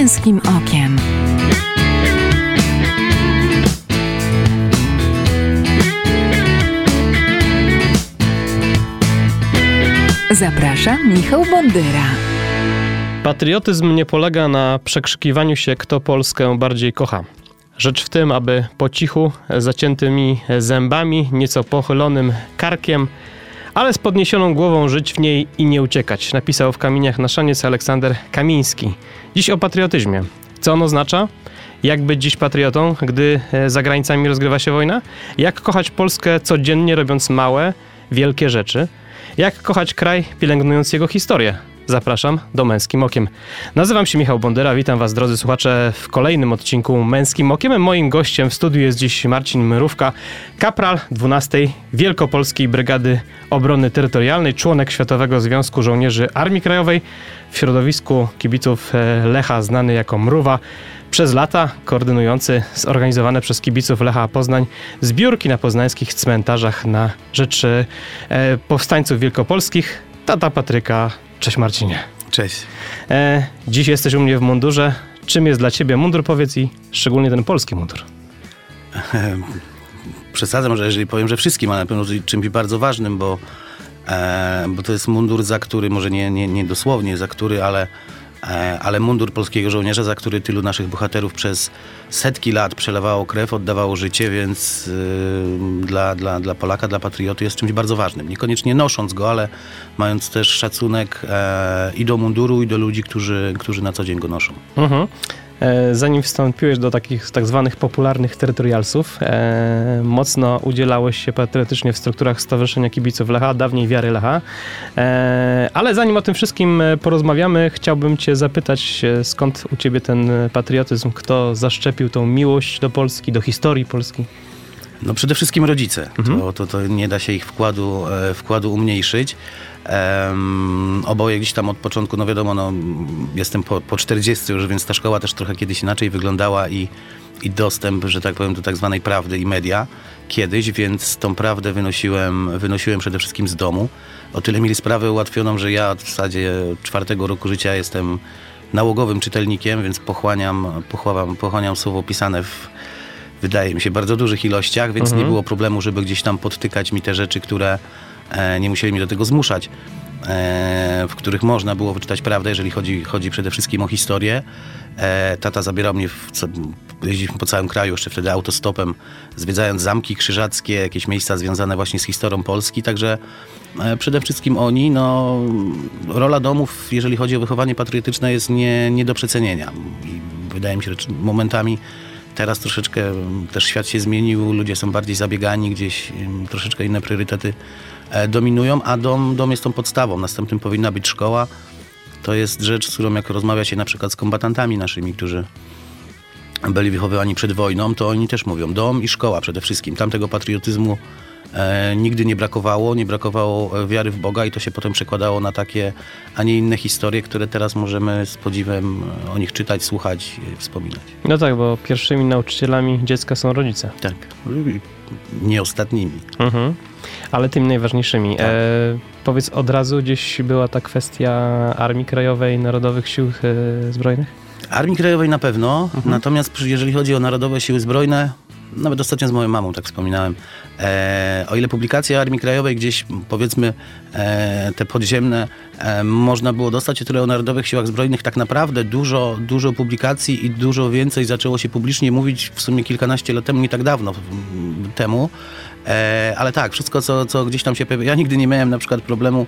męskim okiem. Zapraszam Michał Bondyra. Patriotyzm nie polega na przekrzykiwaniu się, kto Polskę bardziej kocha. Rzecz w tym, aby po cichu, zaciętymi zębami, nieco pochylonym karkiem, ale z podniesioną głową żyć w niej i nie uciekać, napisał w kamieniach na szaniec Aleksander Kamiński. Dziś o patriotyzmie. Co on oznacza? Jak być dziś patriotą, gdy e, za granicami rozgrywa się wojna? Jak kochać Polskę codziennie, robiąc małe, wielkie rzeczy? Jak kochać kraj, pielęgnując jego historię? Zapraszam do Męskim Okiem. Nazywam się Michał Bondyra, witam Was drodzy słuchacze w kolejnym odcinku Męskim Okiem. Moim gościem w studiu jest dziś Marcin Mrówka, kapral 12 Wielkopolskiej Brygady Obrony Terytorialnej, członek Światowego Związku Żołnierzy Armii Krajowej, w środowisku kibiców e, Lecha znany jako Mrówa. Przez lata koordynujący zorganizowane przez kibiców Lecha Poznań zbiórki na poznańskich cmentarzach na rzecz e, powstańców wielkopolskich. Tata Patryka Cześć Marcinie. Cześć. E, dziś jesteś u mnie w mundurze. Czym jest dla ciebie mundur, powiedz i szczególnie ten polski mundur? Przesadzam, że jeżeli powiem, że wszystkim, ale na pewno czymś bardzo ważnym, bo, e, bo to jest mundur, za który, może nie, nie, nie dosłownie za który, ale ale mundur polskiego żołnierza, za który tylu naszych bohaterów przez setki lat przelewało krew, oddawało życie, więc yy, dla, dla, dla Polaka, dla patrioty jest czymś bardzo ważnym. Niekoniecznie nosząc go, ale mając też szacunek e, i do munduru, i do ludzi, którzy, którzy na co dzień go noszą. Mhm. E, zanim wstąpiłeś do takich tak zwanych popularnych terytorialsów, e, mocno udzielałeś się patriotycznie w strukturach Stowarzyszenia Kibiców Lecha, dawniej Wiary Lecha. E, ale zanim o tym wszystkim porozmawiamy, chciałbym cię zapytać, skąd u ciebie ten patriotyzm? Kto zaszczepił tą miłość do Polski, do historii Polski? No przede wszystkim rodzice. Mhm. To, to, to nie da się ich wkładu, wkładu umniejszyć. Um, oboje gdzieś tam od początku, no wiadomo, no, jestem po, po 40 już, więc ta szkoła też trochę kiedyś inaczej wyglądała i, i dostęp, że tak powiem, do tak zwanej prawdy i media kiedyś, więc tą prawdę wynosiłem, wynosiłem przede wszystkim z domu. O tyle mieli sprawę ułatwioną, że ja w zasadzie czwartego roku życia jestem nałogowym czytelnikiem, więc pochłaniam, pochłaniam, pochłaniam słowo pisane w, wydaje mi się, bardzo dużych ilościach, więc mhm. nie było problemu, żeby gdzieś tam podtykać mi te rzeczy, które nie musieli mnie do tego zmuszać, e, w których można było wyczytać prawdę, jeżeli chodzi, chodzi przede wszystkim o historię. E, tata zabierał mnie, w, jeździliśmy po całym kraju, jeszcze wtedy autostopem, zwiedzając zamki krzyżackie, jakieś miejsca związane właśnie z historią Polski, także przede wszystkim oni, no, rola domów, jeżeli chodzi o wychowanie patriotyczne jest nie, nie do przecenienia. I wydaje mi się, że momentami teraz troszeczkę też świat się zmienił, ludzie są bardziej zabiegani, gdzieś troszeczkę inne priorytety E, dominują, a dom, dom jest tą podstawą. Następnym powinna być szkoła. To jest rzecz, z którą jak rozmawia się na przykład z kombatantami naszymi, którzy byli wychowywani przed wojną, to oni też mówią dom i szkoła przede wszystkim. Tamtego patriotyzmu e, nigdy nie brakowało, nie brakowało wiary w Boga i to się potem przekładało na takie, a nie inne historie, które teraz możemy z podziwem o nich czytać, słuchać, wspominać. No tak, bo pierwszymi nauczycielami dziecka są rodzice. Tak, nie ostatnimi. Mhm ale tymi najważniejszymi. Tak. E, powiedz od razu, gdzieś była ta kwestia Armii Krajowej, Narodowych Sił e, Zbrojnych? Armii Krajowej na pewno, mhm. natomiast jeżeli chodzi o Narodowe Siły Zbrojne, nawet ostatnio z moją mamą tak wspominałem, e, o ile publikacje Armii Krajowej gdzieś powiedzmy e, te podziemne e, można było dostać, o tyle o Narodowych Siłach Zbrojnych tak naprawdę dużo, dużo publikacji i dużo więcej zaczęło się publicznie mówić w sumie kilkanaście lat temu, nie tak dawno temu. E, ale tak, wszystko co, co gdzieś tam się pojawia. Ja nigdy nie miałem na przykład problemu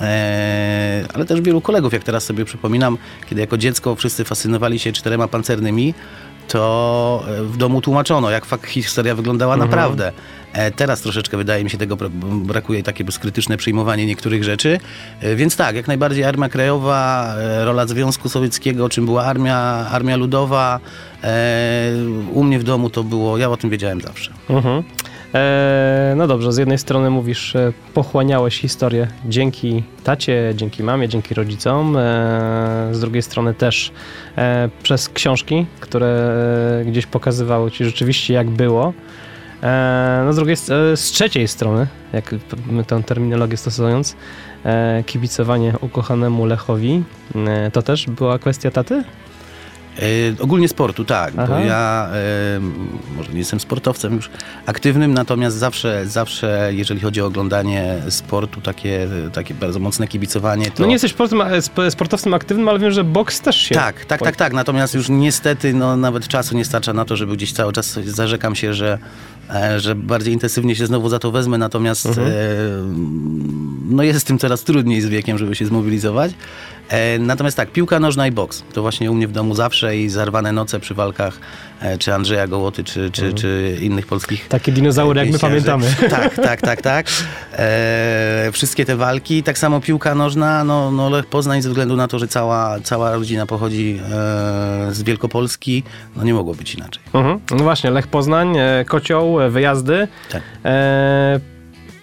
e, ale też wielu kolegów, jak teraz sobie przypominam, kiedy jako dziecko wszyscy fascynowali się czterema pancernymi, to e, w domu tłumaczono, jak fakt historia wyglądała mhm. naprawdę. E, teraz troszeczkę wydaje mi się tego brakuje takie bezkrytyczne przyjmowanie niektórych rzeczy. E, więc tak, jak najbardziej Armia Krajowa, rola Związku Sowieckiego, czym była armia, armia ludowa. U mnie w domu to było, ja o tym wiedziałem zawsze. Mhm. E, no dobrze, z jednej strony mówisz, pochłaniałeś historię dzięki tacie, dzięki mamie, dzięki rodzicom. E, z drugiej strony też e, przez książki, które gdzieś pokazywały ci rzeczywiście jak było. No z drugiej, z trzeciej strony, jak my tę terminologię stosując, kibicowanie ukochanemu Lechowi, to też była kwestia taty? E, ogólnie sportu, tak. Bo Aha. ja e, może nie jestem sportowcem już aktywnym, natomiast zawsze, zawsze jeżeli chodzi o oglądanie sportu, takie, takie bardzo mocne kibicowanie, to... No nie jesteś sportem, sp- sportowcem aktywnym, ale wiem, że boks też się... Tak, tak, tak, tak. Natomiast już niestety no, nawet czasu nie starcza na to, żeby gdzieś cały czas zarzekam się, że, e, że bardziej intensywnie się znowu za to wezmę, natomiast Mhm. no jest z tym coraz trudniej z wiekiem, żeby się zmobilizować. E, natomiast tak, piłka nożna i boks. To właśnie u mnie w domu zawsze i zarwane noce przy walkach e, czy Andrzeja Gołoty, czy, czy, czy innych polskich Takie dinozaury, jak my Pięściarzy. pamiętamy. Tak, tak, tak, tak. E, wszystkie te walki. Tak samo piłka nożna, no, no Lech Poznań ze względu na to, że cała, cała rodzina pochodzi e, z Wielkopolski, no nie mogło być inaczej. Mhm. No właśnie, Lech Poznań, e, Kocioł, e, wyjazdy. Tak. E,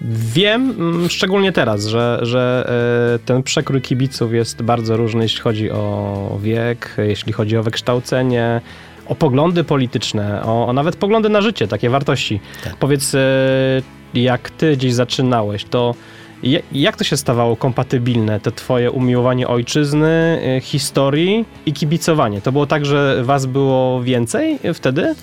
wiem, mm, szczególnie teraz, że, że e, ten przekrój kibiców jest bardzo różny, jeśli chodzi o wiek, jeśli chodzi o wykształcenie, o poglądy polityczne, o, o nawet poglądy na życie, takie wartości. Tak. Powiedz, e, jak ty gdzieś zaczynałeś, to ja- jak to się stawało kompatybilne, te twoje umiłowanie ojczyzny, e, historii i kibicowanie? To było tak, że was było więcej wtedy?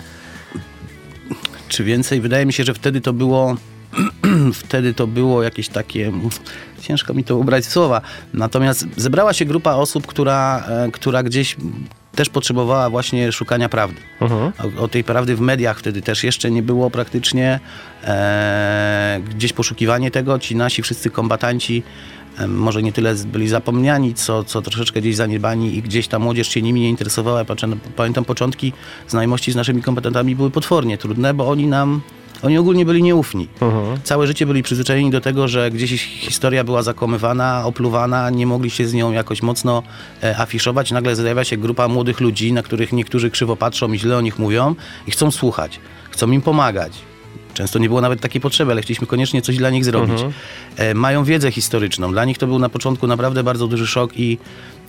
Czy więcej? Wydaje mi się, że wtedy to było wtedy to było jakieś takie ciężko mi to ubrać w słowa. Natomiast zebrała się grupa osób, która, e, która gdzieś też potrzebowała właśnie szukania prawdy. Mhm. O, o tej prawdy w mediach wtedy też jeszcze nie było praktycznie. E, gdzieś poszukiwanie tego, ci nasi wszyscy kombatanci e, może nie tyle byli zapomniani, co, co troszeczkę gdzieś zaniedbani i gdzieś ta młodzież się nimi nie interesowała. Pamiętam początki znajomości z naszymi kombatantami były potwornie trudne, bo oni nam, oni ogólnie byli nieufni. Mhm. Całe życie byli przyzwyczajeni do tego, że gdzieś historia była zakłamywana, opluwana, nie mogli się z nią jakoś mocno e, afiszować. Nagle zjawia się grupa młodych ludzi, na których niektórzy krzywo patrzą i źle o nich mówią i chcą słuchać, chcą im pomagać. Często nie było nawet takiej potrzeby, ale chcieliśmy koniecznie coś dla nich zrobić. E, mają wiedzę historyczną. Dla nich to był na początku naprawdę bardzo duży szok i,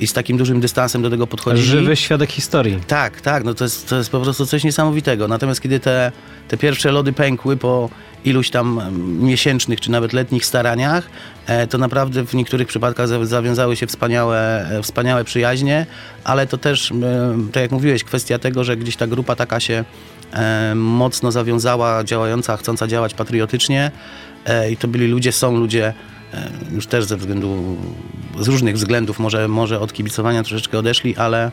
i z takim dużym dystansem do tego podchodzili. Żywy świadek historii. Tak, tak, no to jest, to jest po prostu coś niesamowitego. Natomiast kiedy te, te pierwsze lody pękły po iluś tam em, miesięcznych czy nawet letnich staraniach, e, to naprawdę w niektórych przypadkach za- zawiązały się wspaniałe, e, wspaniałe przyjaźnie, ale to też, em, tak jak mówiłeś, kwestia tego, że gdzieś ta grupa taka się mocno zawiązała, działająca, chcąca działać patriotycznie. E, i to byli ludzie, są ludzie, e, już też ze względu, z różnych względów może, może od kibicowania troszeczkę odeszli, ale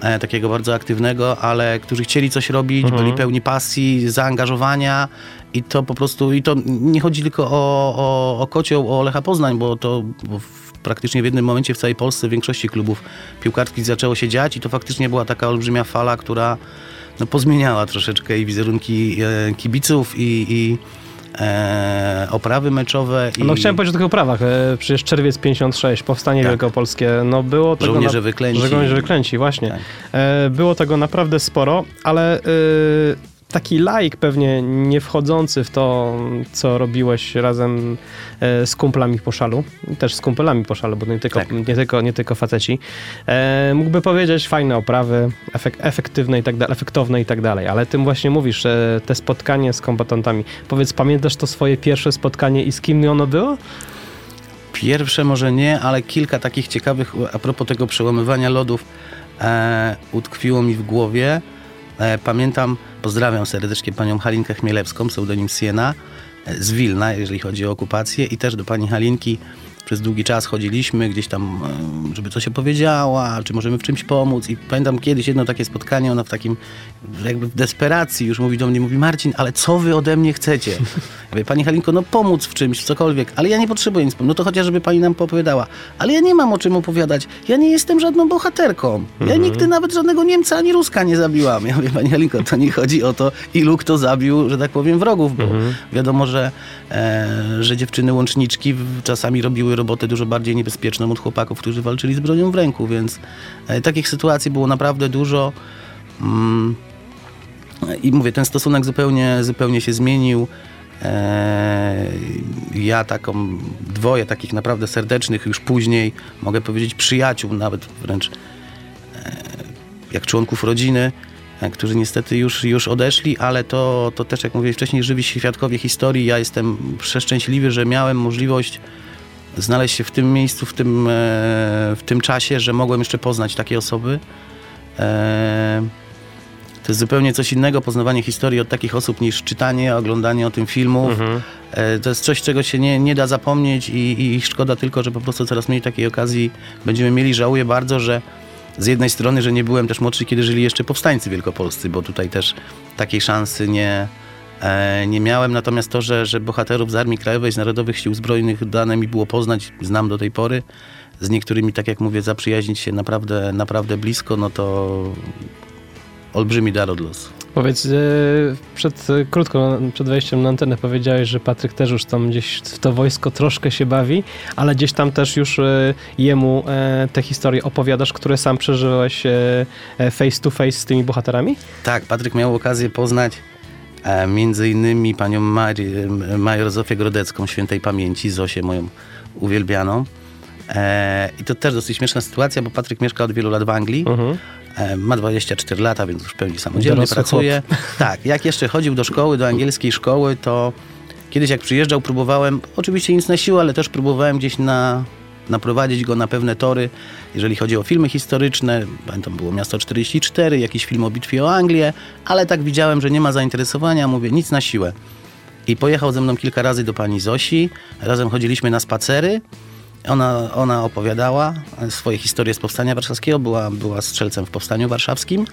e, takiego bardzo aktywnego, ale którzy chcieli coś robić, byli pełni pasji, zaangażowania i to po prostu, i to nie chodzi tylko o, o, o kocioł, o Lecha Poznań, bo to bo w, praktycznie w jednym momencie w całej Polsce w większości klubów piłkarskich zaczęło się dziać i to faktycznie była taka olbrzymia fala, która no, pozmieniała troszeczkę i wizerunki e, kibiców i, i e, oprawy meczowe. I No chciałem powiedzieć o tych oprawach. E, Przecież czerwiec 56, powstanie Tak. wielkopolskie, no było tego... Żołnierze wyklęci. Żołnierze wyklęci, właśnie. Tak. E, Było tego naprawdę sporo, ale e, taki laik pewnie nie wchodzący w to, co robiłeś razem e, z kumplami po szalu, też z kumplami po szalu, bo nie tylko, Tak. nie tylko, nie tylko faceci, e, mógłby powiedzieć fajne oprawy, efek, efektywne i tak dalej, efektowne i tak dalej, ale tym właśnie mówisz, e, te spotkanie z kombatantami. Powiedz, pamiętasz to swoje pierwsze spotkanie i z kim ono było? Pierwsze może nie, ale kilka takich ciekawych, a propos tego przełamywania lodów, e, utkwiło mi w głowie. E, pamiętam, pozdrawiam serdecznie panią Halinkę Chmielewską, pseudonim Siena, e, z Wilna, jeżeli chodzi o okupację. I też do pani Halinki przez długi czas chodziliśmy gdzieś tam, e, żeby coś opowiedziała, czy możemy w czymś pomóc. I pamiętam kiedyś jedno takie spotkanie, ona w takim jakby w desperacji już mówi do mnie, mówi Marcin, ale co wy ode mnie chcecie? Ja mówię, pani Halinko, no pomóc w czymś, w cokolwiek, ale ja nie potrzebuję nic, no to chociaż żeby pani nam poopowiadała, ale ja nie mam o czym opowiadać, ja nie jestem żadną bohaterką, ja nigdy nawet żadnego Niemca ani Ruska nie zabiłam. Ja mówię, pani Halinko, to nie chodzi o to, ilu kto zabił, że tak powiem, wrogów, bo wiadomo, że, e, że dziewczyny łączniczki czasami robiły robotę dużo bardziej niebezpieczną od chłopaków, którzy walczyli z bronią w ręku, więc e, takich sytuacji było naprawdę dużo. Mm, i mówię, ten stosunek zupełnie, zupełnie się zmienił. Eee, Ja taką, dwoje takich naprawdę serdecznych już później, mogę powiedzieć przyjaciół, nawet wręcz e, jak członków rodziny, e, którzy niestety już, już odeszli, ale to, to też, jak mówię wcześniej, żywi świadkowie historii. Ja jestem przeszczęśliwy, że miałem możliwość znaleźć się w tym miejscu, w tym, e, w tym czasie, że mogłem jeszcze poznać takie osoby E, to jest zupełnie coś innego, poznawanie historii od takich osób niż czytanie, oglądanie o tym filmów. E, to jest coś, czego się nie, nie da zapomnieć i, i szkoda tylko, że po prostu coraz mniej takiej okazji będziemy mieli. Żałuję bardzo, że z jednej strony, że nie byłem też młodszy, kiedy żyli jeszcze powstańcy wielkopolscy, bo tutaj też takiej szansy nie, nie miałem. Natomiast to, że, że bohaterów z Armii Krajowej, z Narodowych Sił Zbrojnych dane mi było poznać, znam do tej pory, z niektórymi, tak jak mówię, zaprzyjaźnić się naprawdę, naprawdę blisko, no to olbrzymi dar od losu. Powiedz, e, przed, e, krótko przed wejściem na antenę powiedziałeś, że Patryk też już tam gdzieś w to wojsko troszkę się bawi, ale gdzieś tam też już e, jemu e, te historie opowiadasz, które sam przeżyłeś e, e, face to face z tymi bohaterami? Tak, Patryk miał okazję poznać e, między innymi panią Mari, e, major Zofię Grodecką, świętej pamięci, Zosię moją uwielbianą. E, I to też dosyć śmieszna sytuacja, bo Patryk mieszka od wielu lat w Anglii. Mhm. E, Ma 24 lata, więc już w pełni samodzielnie Dorosły pracuje. Tak, jak jeszcze chodził do szkoły, do angielskiej szkoły, to kiedyś jak przyjeżdżał, próbowałem, oczywiście nic na siłę, ale też próbowałem gdzieś na, naprowadzić go na pewne tory, jeżeli chodzi o filmy historyczne. Pamiętam, było Miasto 44, jakiś film o bitwie o Anglię, ale tak widziałem, że nie ma zainteresowania, mówię, nic na siłę. I pojechał ze mną kilka razy do pani Zosi, razem chodziliśmy na spacery. Ona, ona opowiadała swoje historie z Powstania Warszawskiego, była, była strzelcem w Powstaniu Warszawskim.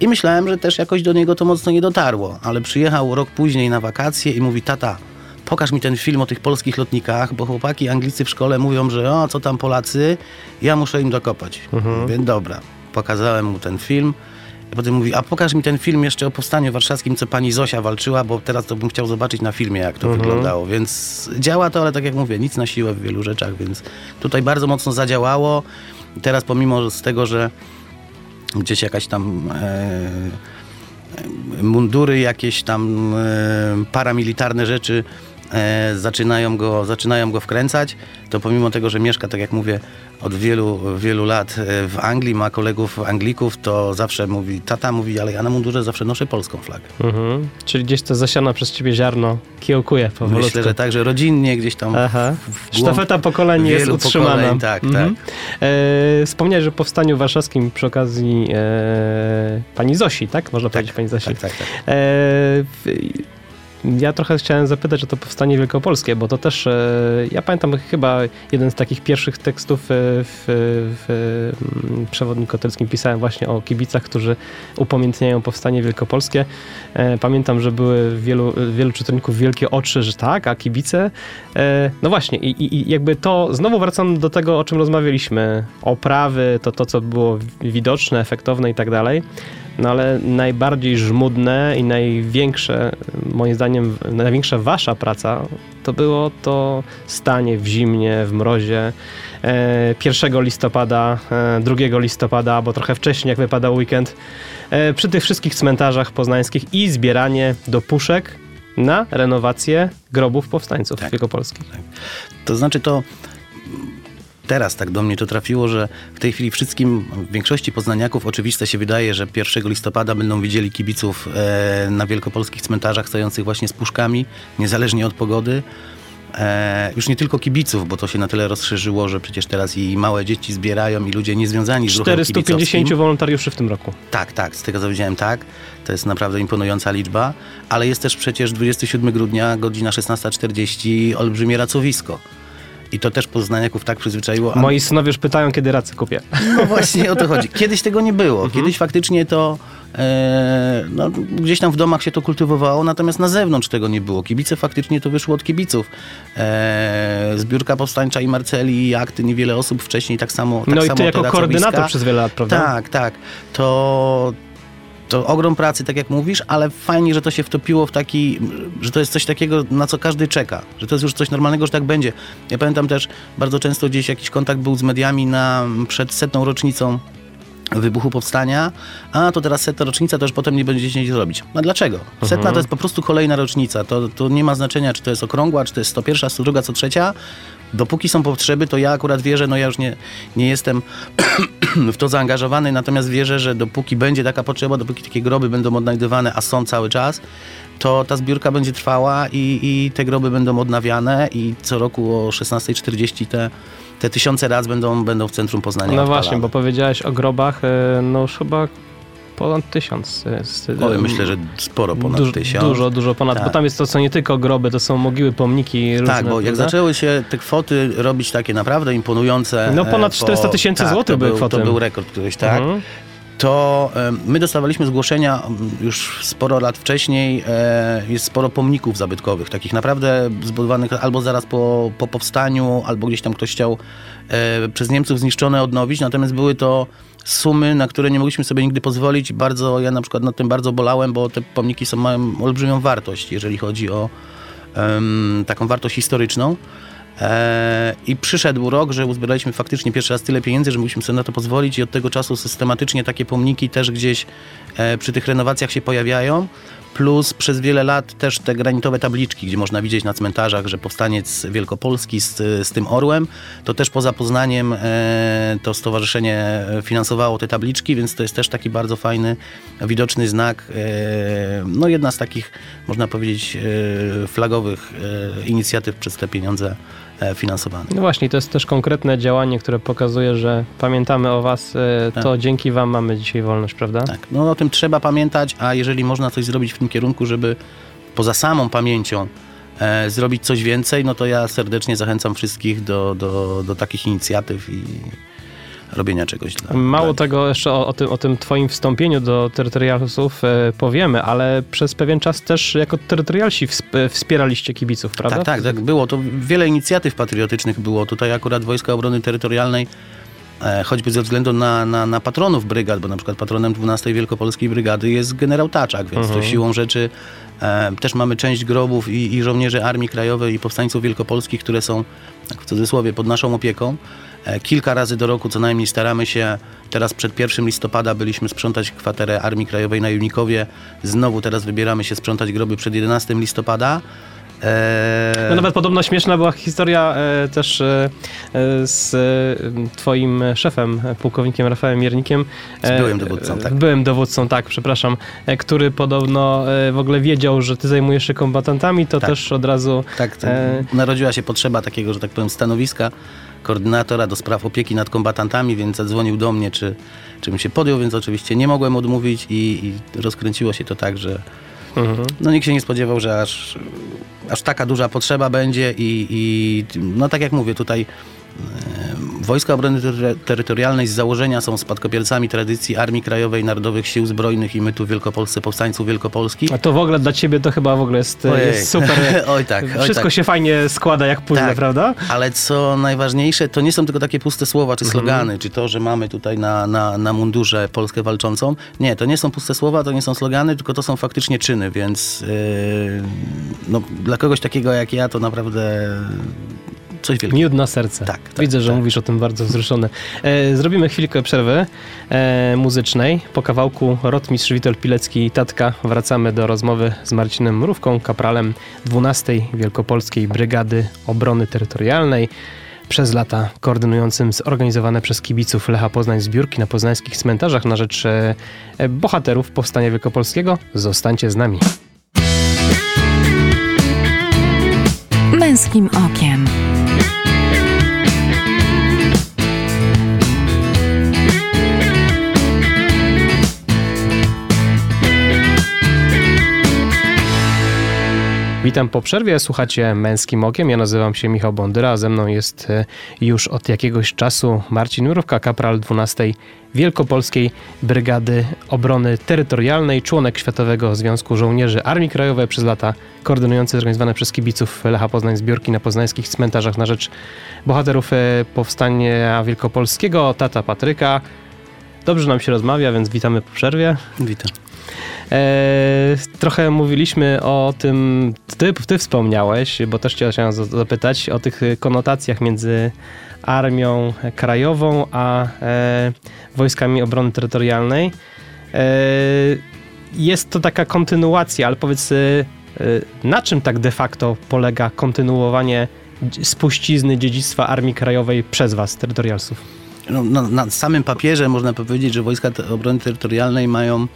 I myślałem, że też jakoś do niego to mocno nie dotarło, ale przyjechał rok później na wakacje i mówi, tata, pokaż mi ten film o tych polskich lotnikach, bo chłopaki anglicy w szkole mówią, że o, co tam Polacy, ja muszę im dokopać. Mówię, dobra, pokazałem mu ten film. I potem mówi, a pokaż mi ten film jeszcze o Powstaniu Warszawskim, co pani Zosia walczyła, bo teraz to bym chciał zobaczyć na filmie, jak to wyglądało. Więc działa to, ale tak jak mówię, nic na siłę w wielu rzeczach, więc tutaj bardzo mocno zadziałało. I teraz pomimo z tego, że gdzieś jakaś tam e, mundury, jakieś tam e, paramilitarne rzeczy e, zaczynają, go, zaczynają go wkręcać, to pomimo tego, że mieszka, tak jak mówię, od wielu, wielu lat e, w Anglii, ma kolegów Anglików, to zawsze mówi, tata mówi, ale ja na mundurze zawsze noszę polską flagę. Mhm. Czyli gdzieś to zasiane przez ciebie ziarno kiełkuje powolutku. Myślę, że także rodzinnie gdzieś tam Aha. w, Sztafeta pokoleń jest utrzymana. pokoleń, tak, Mhm. E, wspomniałeś, że w Powstaniu Warszawskim przy okazji e, pani Zosi, tak? Można powiedzieć pani Zosi. tak, tak, tak. E, w- ja trochę chciałem zapytać o to powstanie wielkopolskie, bo to też, e, ja pamiętam chyba jeden z takich pierwszych tekstów e, w, w mm, Przewodniku Katolickim pisałem właśnie o kibicach, którzy upamiętniają powstanie wielkopolskie. E, Pamiętam, że były wielu, wielu czytelników wielkie oczy, że tak, a kibice. No właśnie, i- i jakby to, znowu wracam do tego, o czym rozmawialiśmy. Oprawy, to to, co było widoczne, efektowne i tak dalej. No ale najbardziej żmudne i największe, moim zdaniem, największa wasza praca to było to stanie w zimnie, w mrozie. E, 1 listopada, e, 2 listopada, bo trochę wcześniej, jak wypadał weekend, e, przy tych wszystkich cmentarzach poznańskich i zbieranie do puszek na renowację grobów powstańców Tak. wielkopolskich. To znaczy to teraz tak do mnie to trafiło, że w tej chwili wszystkim, w większości poznaniaków oczywiste się wydaje, że 1 listopada będą widzieli kibiców e, na wielkopolskich cmentarzach stojących właśnie z puszkami, niezależnie od pogody. E, już nie tylko kibiców, bo to się na tyle rozszerzyło, że przecież teraz i małe dzieci zbierają i ludzie niezwiązani z ruchem 450 kibicowskim. wolontariuszy w tym roku. Tak, tak, z tego co widziałem tak. To jest naprawdę imponująca liczba, ale jest też przecież 27 grudnia, godzina 16.40, olbrzymie racowisko. I to też poznaniaków tak przyzwyczaiło. a- Moi synowie już pytają, kiedy racy kupię. No właśnie o to chodzi. Kiedyś tego nie było. Kiedyś faktycznie to e, no, gdzieś tam w domach się to kultywowało, natomiast na zewnątrz tego nie było. Kibice faktycznie to wyszło od kibiców. E, zbiórka powstańcza i Marceli i akty, niewiele osób wcześniej tak samo. Tak no i samo ty te jako koordynator przez wiele lat, prawda? Tak, tak. To, to ogrom pracy, tak jak mówisz, ale fajnie, że to się wtopiło w taki, że to jest coś takiego, na co każdy czeka. Że to jest już coś normalnego, że tak będzie. Ja pamiętam też, bardzo często gdzieś jakiś kontakt był z mediami na, przed setną rocznicą wybuchu powstania, a to teraz setna rocznica, to już potem nie będziecie nic robić. A dlaczego? Setna to jest po prostu kolejna rocznica. To, to nie ma znaczenia, czy to jest okrągła, czy to jest 101, 102, co trzecia. Dopóki są potrzeby, to ja akurat wierzę, no ja już nie, nie jestem w to zaangażowany, natomiast wierzę, że dopóki będzie taka potrzeba, dopóki takie groby będą odnajdywane, a są cały czas, to ta zbiórka będzie trwała i, i te groby będą odnawiane i co roku o 16.40 te, te tysiące raz będą, będą w centrum Poznania No odpalane. właśnie, bo powiedziałeś o grobach, e, no już chyba ponad tysiąc. Jest, e, Oj, myślę, że sporo ponad dużo, tysiąc. Dużo, dużo ponad, Tak. bo tam jest to, co nie tylko groby, to są mogiły, pomniki różne. Tak, bo jak prawda? zaczęły się te kwoty robić takie naprawdę imponujące. No ponad e, 400 tysięcy tak, złotych były był, kwoty. To był rekord któryś, tak? Mhm. To my dostawaliśmy zgłoszenia już sporo lat wcześniej. E, jest sporo pomników zabytkowych, takich naprawdę zbudowanych albo zaraz po, po powstaniu, albo gdzieś tam ktoś chciał e, przez Niemców zniszczone odnowić. Natomiast były to sumy, na które nie mogliśmy sobie nigdy pozwolić. Bardzo, ja na przykład nad tym bardzo bolałem, bo te pomniki są, mają olbrzymią wartość, jeżeli chodzi o em, taką wartość historyczną. E, I przyszedł rok, że uzbieraliśmy faktycznie pierwszy raz tyle pieniędzy, że mogliśmy sobie na to pozwolić i od tego czasu systematycznie takie pomniki też gdzieś e, przy tych renowacjach się pojawiają. Plus przez wiele lat też te granitowe tabliczki, gdzie można widzieć na cmentarzach, że powstaniec Wielkopolski z, z tym orłem, to też poza Poznaniem e, to stowarzyszenie finansowało te tabliczki, więc to jest też taki bardzo fajny, widoczny znak. No jedna z takich, można powiedzieć, flagowych inicjatyw przez te pieniądze e, finansowanych. No właśnie, to jest też konkretne działanie, które pokazuje, że pamiętamy o was, e, to Tak. dzięki wam mamy dzisiaj wolność, prawda? Tak, no o tym trzeba pamiętać, a jeżeli można coś zrobić w tym kierunku, żeby poza samą pamięcią e, zrobić coś więcej, no to ja serdecznie zachęcam wszystkich do, do, do takich inicjatyw i robienia czegoś dla Mało dla tego, jeszcze o, o, tym, o tym twoim wstąpieniu do terytorialsów e, powiemy, ale przez pewien czas też jako terytorialsi wsp- wspieraliście kibiców, prawda? Tak, tak, tak było. To wiele inicjatyw patriotycznych było. Tutaj akurat Wojska Obrony Terytorialnej, e, choćby ze względu na, na, na patronów brygad, bo na przykład patronem 12 Wielkopolskiej Brygady jest generał Taczak, więc Mhm. to siłą rzeczy e, też mamy część grobów i, i żołnierzy Armii Krajowej i powstańców wielkopolskich, które są, tak w cudzysłowie, pod naszą opieką. E, Kilka razy do roku co najmniej staramy się, teraz przed 1 listopada byliśmy sprzątać kwaterę Armii Krajowej na Junikowie, znowu teraz wybieramy się sprzątać groby przed 11 listopada. E, No nawet podobno śmieszna była historia e, też e, e, z e, twoim szefem, pułkownikiem Rafałem Miernikiem. Z byłym dowódcą, tak. Byłym dowódcą, tak, przepraszam, który podobno w ogóle wiedział, że ty zajmujesz się kombatantami, to Tak. też od razu... Tak, E, narodziła się potrzeba takiego, że tak powiem, stanowiska koordynatora do spraw opieki nad kombatantami, więc zadzwonił do mnie, czy, czy bym się podjął, więc oczywiście nie mogłem odmówić i, i rozkręciło się to tak, że mhm. no, nikt się nie spodziewał, że aż, aż taka duża potrzeba będzie i, i no tak jak mówię, tutaj Wojska Obrony Tery- Terytorialnej z założenia są spadkobiercami tradycji Armii Krajowej, Narodowych Sił Zbrojnych i my tu w Wielkopolsce, Powstańców Wielkopolskich. A to w ogóle dla ciebie to chyba w ogóle jest, jest super. oj tak, oj Wszystko tak. się fajnie składa jak puzzle, Tak. prawda? Ale co najważniejsze, to nie są tylko takie puste słowa czy Mhm. slogany, czy to, że mamy tutaj na, na, na mundurze Polskę walczącą. Nie, to nie są puste słowa, to nie są slogany, tylko to są faktycznie czyny, więc yy, no, dla kogoś takiego jak ja to naprawdę coś wielkiego. Miód na serce. Tak, tak, Widzę, że tak. mówisz o tym bardzo wzruszony. E, zrobimy chwilkę przerwy e, muzycznej. Po kawałku Rotmistrz Witold Pilecki i Tatka wracamy do rozmowy z Marcinem Mrówką, kapralem 12 Wielkopolskiej Brygady Obrony Terytorialnej. Przez lata koordynującym zorganizowane przez kibiców Lecha Poznań zbiórki na poznańskich cmentarzach na rzecz e, bohaterów Powstania Wielkopolskiego. Zostańcie z nami. Męskim okiem. Witam po przerwie, słuchacie Męskim Okiem. Ja nazywam się Michał Bondyra, a ze mną jest e, już od jakiegoś czasu Marcin Mrówka, kapral 12 Wielkopolskiej Brygady Obrony Terytorialnej, członek Światowego Związku Żołnierzy Armii Krajowej przez lata, koordynujący zorganizowane przez kibiców Lecha Poznań zbiórki na poznańskich cmentarzach na rzecz bohaterów e, Powstania Wielkopolskiego, tata Patryka. Dobrze nam się rozmawia, więc witamy po przerwie. Witam. E, trochę mówiliśmy o tym, ty, ty wspomniałeś, bo też chciałem za- zapytać o tych konotacjach między armią krajową a e, wojskami obrony terytorialnej. E, jest to taka kontynuacja, ale powiedz, e, na czym tak de facto polega kontynuowanie spuścizny dziedzictwa Armii Krajowej przez was, terytorialsów? No, na, na samym papierze można powiedzieć, że Wojska Obrony Terytorialnej mają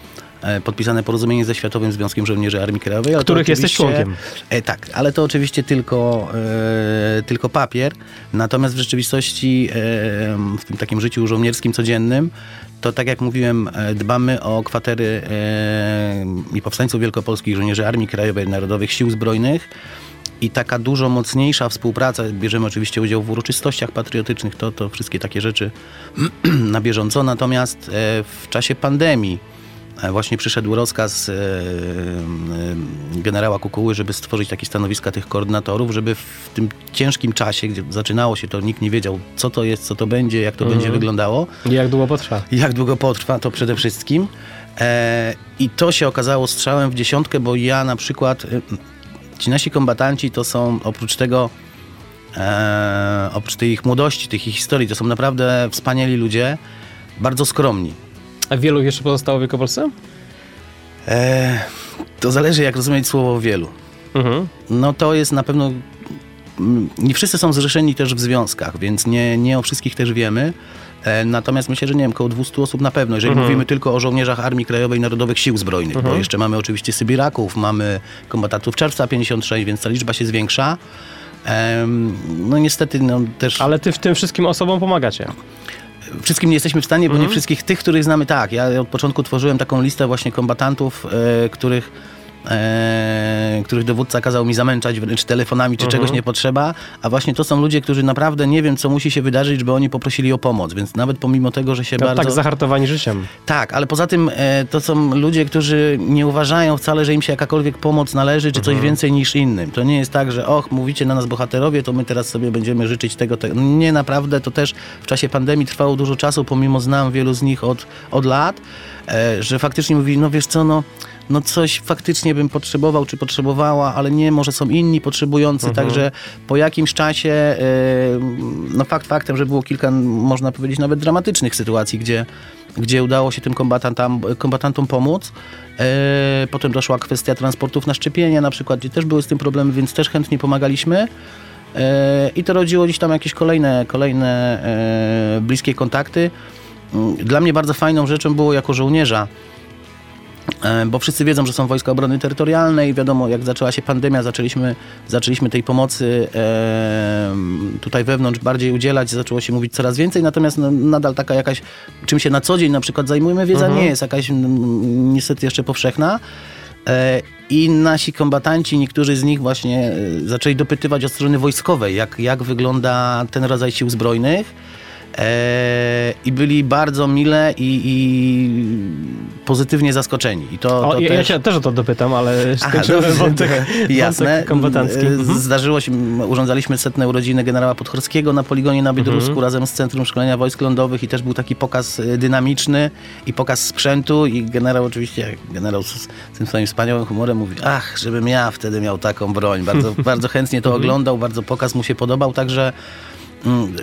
podpisane porozumienie ze Światowym Związkiem Żołnierzy Armii Krajowej. Których jesteś członkiem. E, tak, ale to oczywiście tylko, e, tylko papier. Natomiast w rzeczywistości, e, w tym takim życiu żołnierskim codziennym, to tak jak mówiłem, e, dbamy o kwatery e, i powstańców wielkopolskich, żołnierzy Armii Krajowej, Narodowych Sił Zbrojnych. I taka dużo mocniejsza współpraca, bierzemy oczywiście udział w uroczystościach patriotycznych, to, to wszystkie takie rzeczy na bieżąco. Natomiast e, w czasie pandemii e, właśnie przyszedł rozkaz e, e, generała Kukuły, żeby stworzyć takie stanowiska tych koordynatorów, żeby w tym ciężkim czasie, gdzie zaczynało się to, nikt nie wiedział, co to jest, co to będzie, jak to będzie wyglądało, I jak długo potrwa? jak długo potrwa, to przede wszystkim. E, I to się okazało strzałem w dziesiątkę, bo ja na przykład, e, ci nasi kombatanci to są oprócz tego, e, oprócz tej ich młodości, tych ich historii, to są naprawdę wspaniali ludzie, bardzo skromni. A wielu jeszcze pozostało w Wielkopolsce? E, to zależy, jak rozumieć słowo wielu. Mhm. No to jest na pewno. mm, Nie wszyscy są zrzeszeni też w związkach, więc nie, nie o wszystkich też wiemy. E, Natomiast myślę, że nie wiem, około 200 osób na pewno, jeżeli mówimy tylko o żołnierzach Armii Krajowej Narodowych Sił Zbrojnych, bo jeszcze mamy oczywiście Sybiraków, mamy kombatantów Czerwca 56, więc ta liczba się zwiększa. Em, No niestety no, też Ale ty w tym wszystkim osobom pomagacie. Wszystkim nie jesteśmy w stanie, bo nie wszystkich tych, których znamy tak. Ja od początku tworzyłem taką listę właśnie kombatantów, e, których, e, których dowódca kazał mi zamęczać wręcz telefonami, czy czegoś nie potrzeba, a właśnie to są ludzie, którzy naprawdę nie wiem, co musi się wydarzyć, żeby oni poprosili o pomoc, więc nawet pomimo tego, że się No, bardzo... Tak zahartowani życiem. Tak, ale poza tym e, to są ludzie, którzy nie uważają wcale, że im się jakakolwiek pomoc należy, czy coś więcej niż innym. To nie jest tak, że och, mówicie na nas bohaterowie, to my teraz sobie będziemy życzyć tego, tego. Nie, naprawdę, to też w czasie pandemii trwało dużo czasu, pomimo znam wielu z nich od, od lat, e, że faktycznie mówili, no wiesz co, no, no coś faktycznie bym potrzebował, czy potrzebowała, ale nie, może są inni potrzebujący, także po jakimś czasie, e, no fakt faktem, że było kilka, można powiedzieć, nawet dramatycznych sytuacji, gdzie gdzie udało się tym kombatantom, kombatantom pomóc. E, potem doszła kwestia transportów na szczepienia na przykład, gdzie też były z tym problemy, więc też chętnie pomagaliśmy. E, I to rodziło gdzieś tam jakieś kolejne, kolejne bliskie kontakty. Mm, Dla mnie bardzo fajną rzeczą było jako żołnierza, bo wszyscy wiedzą, że są Wojska Obrony Terytorialnej. Wiadomo, jak zaczęła się pandemia, zaczęliśmy, zaczęliśmy tej pomocy e, tutaj wewnątrz bardziej udzielać, zaczęło się mówić coraz więcej, natomiast no, nadal taka jakaś, czym się na co dzień na przykład zajmujemy, wiedza nie jest jakaś niestety jeszcze powszechna. E, I nasi kombatanci, niektórzy z nich właśnie e, zaczęli dopytywać od strony wojskowej, jak, jak wygląda ten rodzaj sił zbrojnych. E, I byli bardzo mile i, i pozytywnie zaskoczeni. I to, O, to ja, ja też... cię też o to dopytam, ale Aha, dobrze, wątek, to Jasne. wątek kombatancki. E, Mhm. Zdarzyło się, m, urządzaliśmy setne urodziny generała Podchorskiego na poligonie na Biedrusku Mhm. razem z Centrum Szkolenia Wojsk Lądowych i też był taki pokaz e, dynamiczny i pokaz sprzętu i generał oczywiście, generał z, tym swoim wspaniałym humorem mówi, ach, żebym ja wtedy miał taką broń. Bardzo, bardzo chętnie to oglądał, bardzo pokaz mu się podobał, także mm,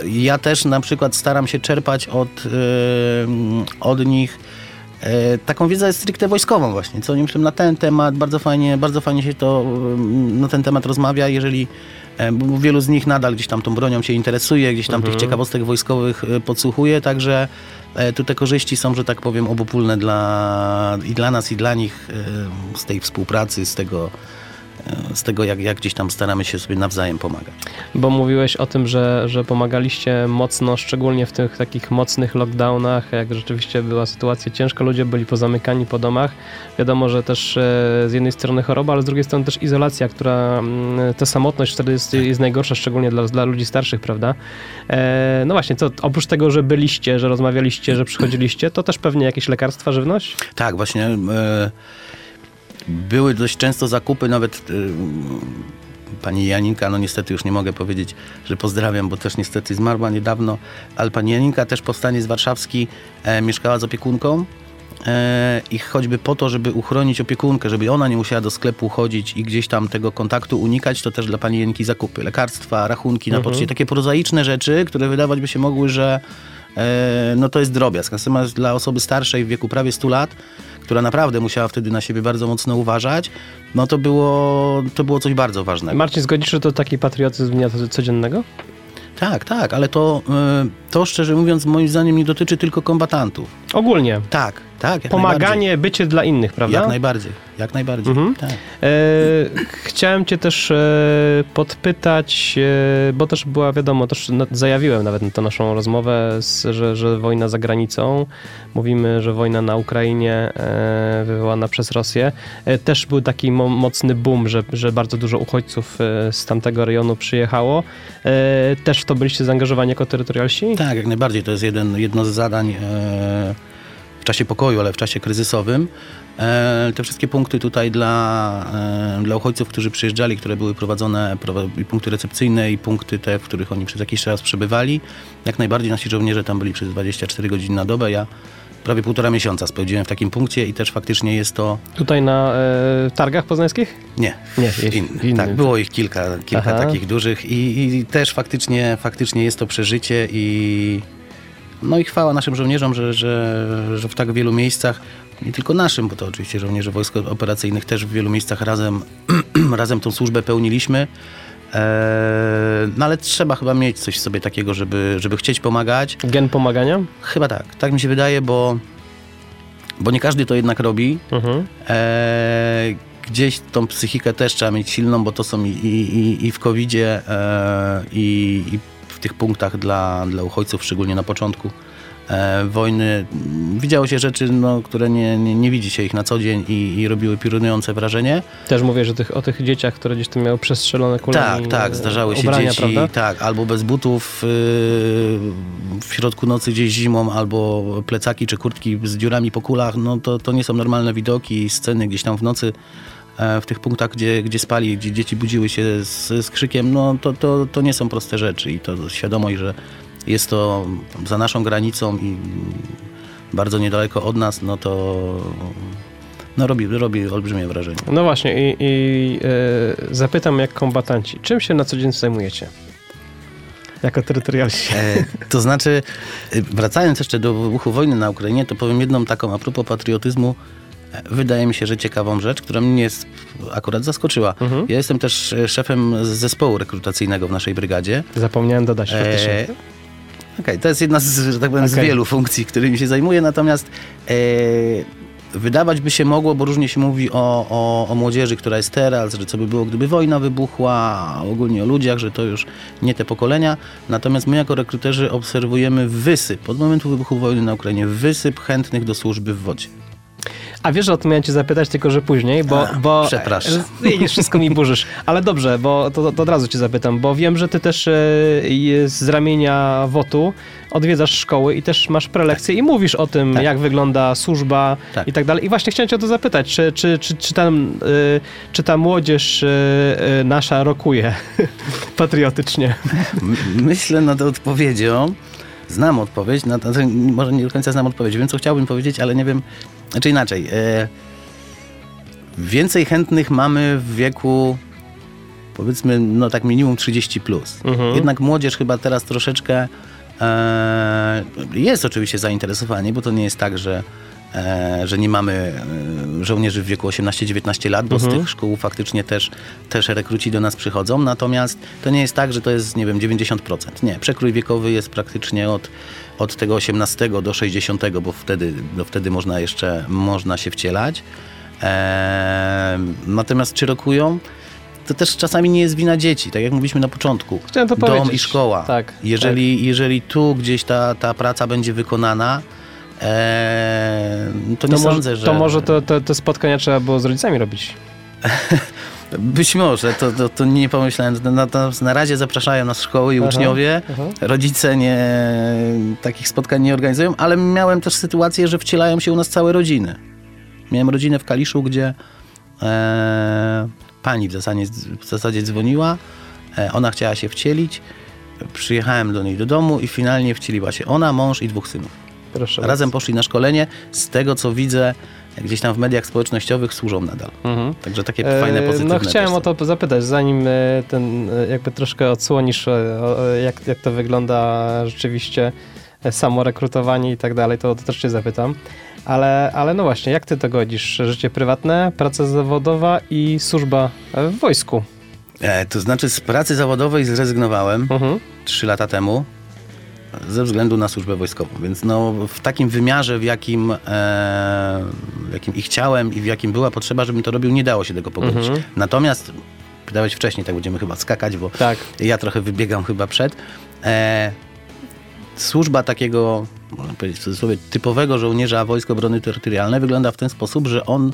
ja też na przykład staram się czerpać od, e, mm, od nich E, taką wiedzę stricte wojskową właśnie, co oni myślą na ten temat, bardzo fajnie, bardzo fajnie się to mm, na ten temat rozmawia, jeżeli e, bo wielu z nich nadal gdzieś tam tą bronią się interesuje, gdzieś tam tych ciekawostek wojskowych e, podsłuchuje, także e, tu te korzyści są, że tak powiem, obopólne dla, i dla nas, i dla nich e, z tej współpracy, z tego, e, z tego jak, jak gdzieś tam staramy się sobie nawzajem pomagać. Bo mówiłeś o tym, że, że pomagaliście mocno, szczególnie w tych takich mocnych lockdownach, jak rzeczywiście była sytuacja ciężka, ludzie byli pozamykani po domach. Wiadomo, że też e, z jednej strony choroba, ale z drugiej strony też izolacja, która, mm, ta samotność wtedy jest, jest najgorsza, szczególnie dla, dla ludzi starszych, prawda? E, no właśnie, to oprócz tego, że byliście, że rozmawialiście, że przychodziliście, to też pewnie jakieś lekarstwa, żywność? Tak, właśnie. E, były dość często zakupy, nawet e, pani Janinka, no niestety już nie mogę powiedzieć, że pozdrawiam, bo też niestety zmarła niedawno, ale pani Janinka też po stanie z warszawski e, mieszkała z opiekunką. E, I choćby po to, żeby uchronić opiekunkę, żeby ona nie musiała do sklepu chodzić i gdzieś tam tego kontaktu unikać, to też dla pani Jenki zakupy, lekarstwa, rachunki na poczcie, takie prozaiczne rzeczy, które wydawać by się mogły, że no to jest drobiazg. Natomiast dla osoby starszej w wieku prawie 100 lat, która naprawdę musiała wtedy na siebie bardzo mocno uważać, no to było, to było coś bardzo ważnego. Marcin, zgodzisz, że to taki patriotyzm dnia codziennego? Tak, tak, ale to, e, to szczerze mówiąc moim zdaniem nie dotyczy tylko kombatantów. Ogólnie. Tak, tak. Pomaganie, bycie dla innych, prawda? Jak najbardziej, jak najbardziej. Mhm. Tak. E, chciałem cię też e, podpytać, e, bo też była wiadomo, też na- zajawiłem nawet na tę naszą rozmowę, z, że, że wojna za granicą, mówimy, że wojna na Ukrainie e, wywołana przez Rosję, e, też był taki mo- mocny boom, że, że bardzo dużo uchodźców e, z tamtego rejonu przyjechało. Też w to byliście zaangażowani jako terytorialsi? Tak, jak najbardziej. To jest jeden, jedno z zadań e, w czasie pokoju, ale w czasie kryzysowym. E, te wszystkie punkty tutaj dla, e, dla uchodźców, którzy przyjeżdżali, które były prowadzone, prowa- i punkty recepcyjne, i punkty te, w których oni przez jakiś czas przebywali. Jak najbardziej nasi żołnierze tam byli przez 24 godziny na dobę. Ja prawie półtora miesiąca spędziłem w takim punkcie i też faktycznie jest to... Tutaj na e, targach poznańskich? Nie, Nie, w innym. Tak, było ich kilka, kilka Aha. takich dużych i, i też faktycznie, faktycznie jest to przeżycie i no i chwała naszym żołnierzom, że, że, że w tak wielu miejscach, nie tylko naszym, bo to oczywiście żołnierze wojsk operacyjnych też w wielu miejscach razem, razem tą służbę pełniliśmy. Eee, no ale trzeba chyba mieć coś w sobie takiego, żeby, żeby chcieć pomagać. Gen pomagania? Chyba tak, tak mi się wydaje, bo, bo nie każdy to jednak robi. Mhm. E, gdzieś tą psychikę też trzeba mieć silną, bo to są i, i, i- w COVID-zie, e, i, i w tych punktach dla, dla uchodźców, szczególnie na początku wojny. Widziało się rzeczy, no, które nie, nie, nie widzi się ich na co dzień i, i robiły piorunujące wrażenie. Też mówię, że tych, o tych dzieciach, które gdzieś tam miały przestrzelone kulami. Tak, tak, e, zdarzały się ubrania, dzieci, prawda? tak, albo bez butów yy, w środku nocy gdzieś zimą, albo plecaki czy kurtki z dziurami po kulach, no to, to nie są normalne widoki, sceny gdzieś tam w nocy e, w tych punktach, gdzie, gdzie spali, gdzie dzieci budziły się z, z krzykiem, no to, to, to nie są proste rzeczy i to świadomość, że jest to za naszą granicą i bardzo niedaleko od nas, no to no robi, robi olbrzymie wrażenie. No właśnie i, i e, zapytam jak kombatanci, czym się na co dzień zajmujecie? Jako terytorialsi. E, to znaczy, e, wracając jeszcze do wybuchu wojny na Ukrainie, to powiem jedną taką a propos patriotyzmu. e, Wydaje mi się, że ciekawą rzecz, która mnie akurat zaskoczyła. Mhm. Ja jestem też szefem zespołu rekrutacyjnego w naszej brygadzie. Zapomniałem dodać. E, Okej, to jest jedna z, że tak powiem, z Okej. wielu funkcji, którymi się zajmuję, natomiast e, wydawać by się mogło, bo różnie się mówi o, o, o młodzieży, która jest teraz, że co by było, gdyby wojna wybuchła, ogólnie o ludziach, że to już nie te pokolenia. Natomiast my jako rekruterzy obserwujemy wysyp, od momentu wybuchu wojny na Ukrainie, wysyp chętnych do służby w wodzie. A wiesz, że o to miałem cię zapytać, tylko że później, bo... A, bo przepraszam. e, Widzisz, wszystko mi burzysz. Ale dobrze, bo to, to od razu cię zapytam, bo wiem, że ty też e, z ramienia WOT-u odwiedzasz szkoły i też masz prelekcje i mówisz o tym, Tak. jak wygląda służba Tak. i tak dalej. I właśnie chciałem cię o to zapytać, czy, czy, czy, czy, tam, e, czy ta młodzież e, nasza rokuje patriotycznie? Myślę nad odpowiedzią. Znam odpowiedź, na to, może nie do końca znam odpowiedź. Wiem, co chciałbym powiedzieć, ale nie wiem, znaczy inaczej. E, więcej chętnych mamy w wieku, powiedzmy, no tak minimum 30 plus. Mhm. Jednak młodzież chyba teraz troszeczkę e, jest oczywiście zainteresowanie, bo to nie jest tak, że że nie mamy e, żołnierzy w wieku 18-19 lat, bo z Mhm. tych szkół faktycznie też, też rekruci do nas przychodzą. Natomiast to nie jest tak, że to jest, nie wiem, 90%. Nie, przekrój wiekowy jest praktycznie od, od tego 18 do 60, bo wtedy, bo wtedy można jeszcze można się wcielać. E, natomiast czy rokują? To też czasami nie jest wina dzieci, tak jak mówiliśmy na początku. Chciałem to Dom powiedzieć. i szkoła. Tak, Jeżeli, jeżeli tu gdzieś ta, ta praca będzie wykonana, e, to nie To, może, sądzę, że... to może to, to, te spotkania trzeba było z rodzicami robić. Być może, to, to, to nie pomyślałem. Natomiast na razie zapraszają nas szkoły i Aha, uczniowie. aha. Rodzice nie, takich spotkań nie organizują, ale miałem też sytuację, że wcielają się u nas całe rodziny. Miałem rodzinę w Kaliszu, gdzie e, pani w zasadzie, w zasadzie dzwoniła, e, ona chciała się wcielić, przyjechałem do niej do domu i finalnie wcieliła się ona, mąż i dwóch synów. Proszę Razem poszli na szkolenie, z tego co widzę gdzieś tam w mediach społecznościowych służą nadal. Mhm. Także takie fajne, E, pozytywne No chciałem o to zapytać, zanim e, ten e, jakby troszkę odsłonisz, jak, jak to wygląda rzeczywiście samo rekrutowanie i tak dalej, to, to też cię zapytam. Ale, ale no właśnie, jak ty to godzisz? Życie prywatne, praca zawodowa i służba w wojsku. E, to znaczy z pracy zawodowej zrezygnowałem Mhm. trzy lata temu ze względu na służbę wojskową. Więc no, w takim wymiarze, w jakim, e, w jakim i chciałem i w jakim była potrzeba, żebym to robił, nie dało się tego pogodzić. Mhm. Natomiast pytałeś wcześniej, tak będziemy chyba skakać, bo Tak. ja trochę wybiegam chyba przed. E, służba takiego, można powiedzieć w cudzysłowie, typowego żołnierza Wojsk Obrony Terytorialnej wygląda w ten sposób, że on,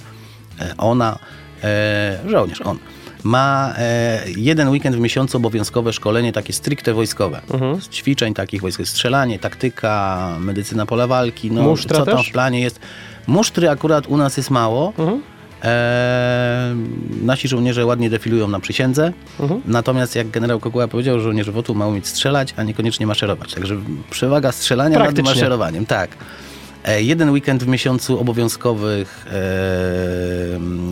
e, ona, e, żołnierz, on, ma e, jeden weekend w miesiącu obowiązkowe szkolenie takie stricte wojskowe. Mhm. Z ćwiczeń takich wojskowych, strzelanie, taktyka, medycyna pola walki, no, Musztra co tam też? w planie jest. Musztry akurat u nas jest mało. Mhm. E, nasi żołnierze ładnie defilują na przysiędze, Mhm. natomiast jak generał Koguła powiedział, żołnierze WOT-u mają umieć strzelać, a niekoniecznie maszerować. Także przewaga strzelania nad maszerowaniem, tak. E, jeden weekend w miesiącu obowiązkowych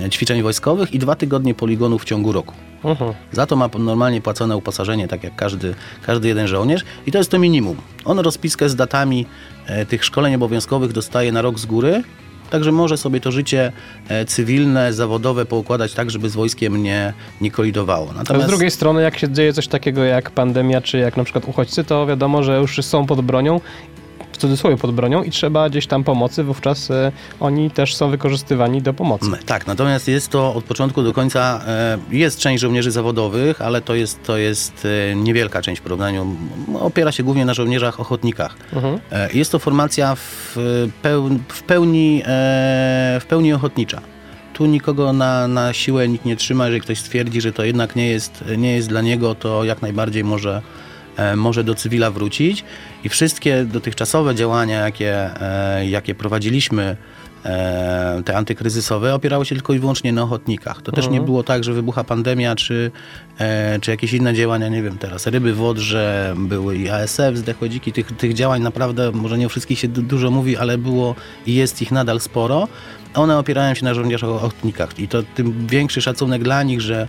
e, ćwiczeń wojskowych i dwa tygodnie poligonów w ciągu roku. Mhm. Za to ma normalnie płacone uposażenie, tak jak każdy, każdy jeden żołnierz. I to jest to minimum. On rozpiskę z datami e, tych szkoleń obowiązkowych dostaje na rok z góry, także może sobie to życie e, cywilne, zawodowe poukładać tak, żeby z wojskiem nie, nie kolidowało. A z drugiej strony, jak się dzieje coś takiego jak pandemia, czy jak na przykład uchodźcy, to wiadomo, że już są pod bronią, w cudzysłowie pod bronią i trzeba gdzieś tam pomocy, wówczas e, oni też są wykorzystywani do pomocy. Tak, natomiast jest to od początku do końca, e, jest część żołnierzy zawodowych, ale to jest, to jest e, niewielka część w porównaniu, opiera się głównie na żołnierzach ochotnikach. Mhm. Jest to formacja w, peł, w, pełni, w pełni ochotnicza. Tu nikogo na, na siłę nikt nie trzyma. Jeżeli ktoś stwierdzi, że to jednak nie jest, nie jest dla niego, to jak najbardziej może, może do cywila wrócić. I wszystkie dotychczasowe działania, jakie, e, jakie prowadziliśmy, e, te antykryzysowe, opierały się tylko i wyłącznie na ochotnikach. To też nie Mhm. było tak, że wybucha pandemia, czy, e, czy jakieś inne działania, nie wiem teraz, ryby w Odrze, były i ASF, zdechłe dziki, tych, tych działań naprawdę, może nie o wszystkich się du- dużo mówi, ale było i jest ich nadal sporo. One opierają się na żołnierzach ochotnikach i to tym większy szacunek dla nich, że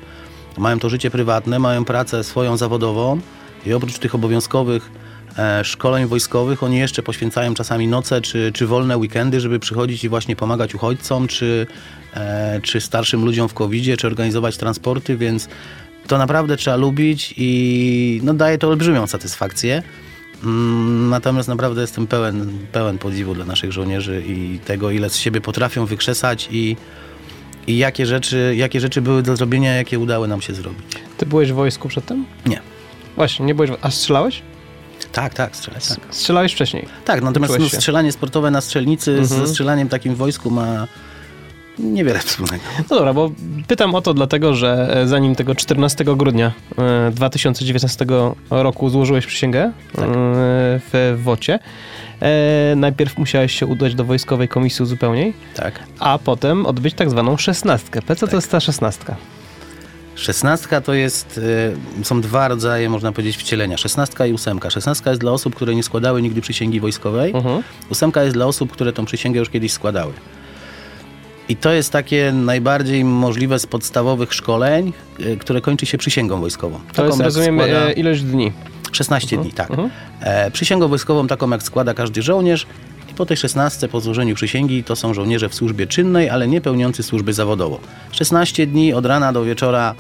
mają to życie prywatne, mają pracę swoją zawodową i oprócz tych obowiązkowych e, szkoleń wojskowych, oni jeszcze poświęcają czasami noce czy, czy wolne weekendy, żeby przychodzić i właśnie pomagać uchodźcom, czy, e, czy starszym ludziom w covid czy organizować transporty, więc to naprawdę trzeba lubić i no, daje to olbrzymią satysfakcję. Mm, Natomiast naprawdę jestem pełen, pełen podziwu dla naszych żołnierzy i tego, ile z siebie potrafią wykrzesać i, i jakie, rzeczy, jakie rzeczy były do zrobienia, jakie udały nam się zrobić. Ty byłeś w wojsku przedtem? Nie. Właśnie, nie byłeś. A strzelałeś? Tak, tak, strzelać. Tak, Strzelałeś wcześniej. tak natomiast no, strzelanie sportowe na strzelnicy Mhm. ze strzelaniem takim w wojsku ma niewiele wspólnego. No dobra, bo pytam o to dlatego, że e, zanim tego 14 grudnia e, 2019 roku złożyłeś przysięgę e, Tak. w WOcie, e, najpierw musiałeś się udać do Wojskowej Komisji Uzupełnień, Tak. a potem odbyć tak zwaną szesnastkę. Po co to jest ta szesnastka? Szesnastka to jest, y, są dwa rodzaje, można powiedzieć, wcielenia. Szesnastka i ósemka. Szesnastka jest dla osób, które nie składały nigdy przysięgi wojskowej. Mhm. Ósemka jest dla osób, które tą przysięgę już kiedyś składały. I to jest takie najbardziej możliwe z podstawowych szkoleń, y, które kończy się przysięgą wojskową. To Taką, jest, jak rozumiem, składa- e, ilość dni. 16 dni, tak. Mhm. E, przysięgą wojskową taką, jak składa każdy żołnierz. Po tej 16, po złożeniu przysięgi, to są żołnierze w służbie czynnej, ale nie pełniący służby zawodowo. 16 dni od rana do wieczora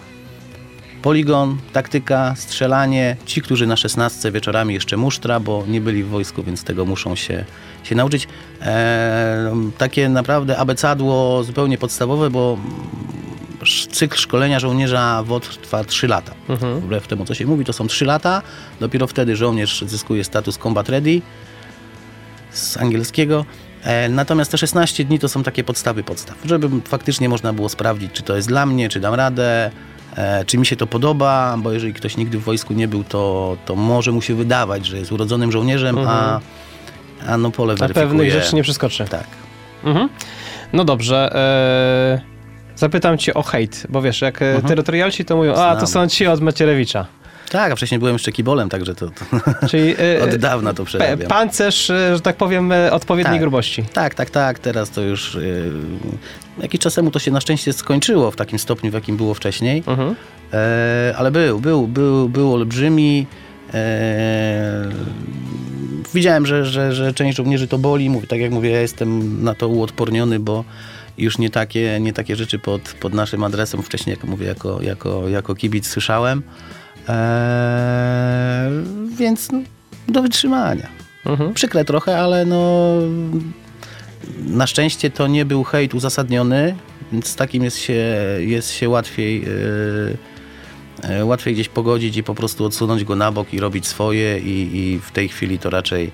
poligon, taktyka, strzelanie. Ci, którzy na 16 wieczorami jeszcze musztra, bo nie byli w wojsku, więc tego muszą się, się nauczyć. E, takie naprawdę abecadło zupełnie podstawowe, bo cykl szkolenia żołnierza WOT trwa 3 lata. Mhm. Wbrew temu, co się mówi, to są 3 lata. Dopiero wtedy żołnierz zyskuje status combat ready z angielskiego. E, Natomiast te 16 dni to są takie podstawy podstaw, żeby faktycznie można było sprawdzić, czy to jest dla mnie, czy dam radę, e, czy mi się to podoba, bo jeżeli ktoś nigdy w wojsku nie był, to, to może mu się wydawać, że jest urodzonym żołnierzem, a, a no pole A weryfikuje. pewnych rzeczy nie przeskoczy. Tak. Mhm. No dobrze. E, zapytam cię o hejt, bo wiesz, jak mhm. terytorialsi to mówią, a to są ci od Macierewicza. Tak, a wcześniej byłem jeszcze kibolem, także to, to Czyli e, od dawna to przerabiam. pancerz, e, że tak powiem, e, odpowiedniej Tak. grubości. Tak, tak, tak. Teraz to już. Yy, jakiś czas temu to się na szczęście skończyło w takim stopniu, w jakim było wcześniej. Mhm. E, ale był, był, był, był olbrzymi. E, widziałem, że, że, że część żołnierzy to boli. Mówię, tak jak mówię, ja jestem na to uodporniony, bo już nie takie, nie takie rzeczy pod, pod naszym adresem wcześniej, jak mówię, jako, jako, jako kibic słyszałem. Eee, więc no, do wytrzymania. Mhm. Przykre trochę, ale no na szczęście to nie był hejt uzasadniony, więc z takim jest się, jest się łatwiej, yy, łatwiej gdzieś pogodzić i po prostu odsunąć go na bok i robić swoje i, i w tej chwili to raczej,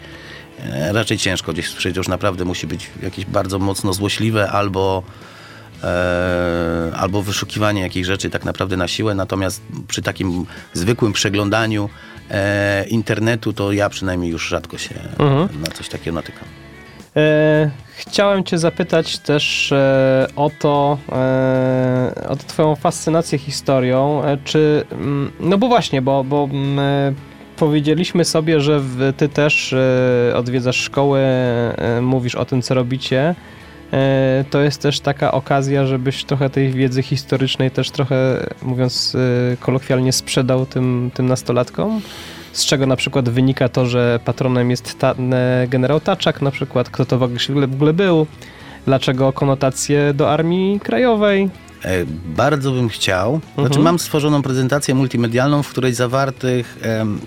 yy, raczej ciężko gdzieś słyszeć, już naprawdę musi być jakieś bardzo mocno złośliwe albo e, albo wyszukiwanie jakichś rzeczy tak naprawdę na siłę, natomiast przy takim zwykłym przeglądaniu e, internetu to ja przynajmniej już rzadko się Mhm. na coś takiego natykam. E, chciałem Cię zapytać też e, o to, e, o Twoją fascynację historią. E, czy, mm, no bo właśnie, bo, bo mm, e, powiedzieliśmy sobie, że w, Ty też odwiedzasz szkoły, mówisz o tym, co robicie. E, to jest też taka okazja, żebyś trochę tej wiedzy historycznej też trochę, mówiąc e, kolokwialnie, sprzedał tym, tym nastolatkom. Z czego na przykład wynika to, że patronem jest ta, generał Taczak na przykład, kto to w ogóle, był, dlaczego konotacje do Armii Krajowej. E, Bardzo bym chciał. Znaczy, Mhm. mam stworzoną prezentację multimedialną, w której zawartych. em,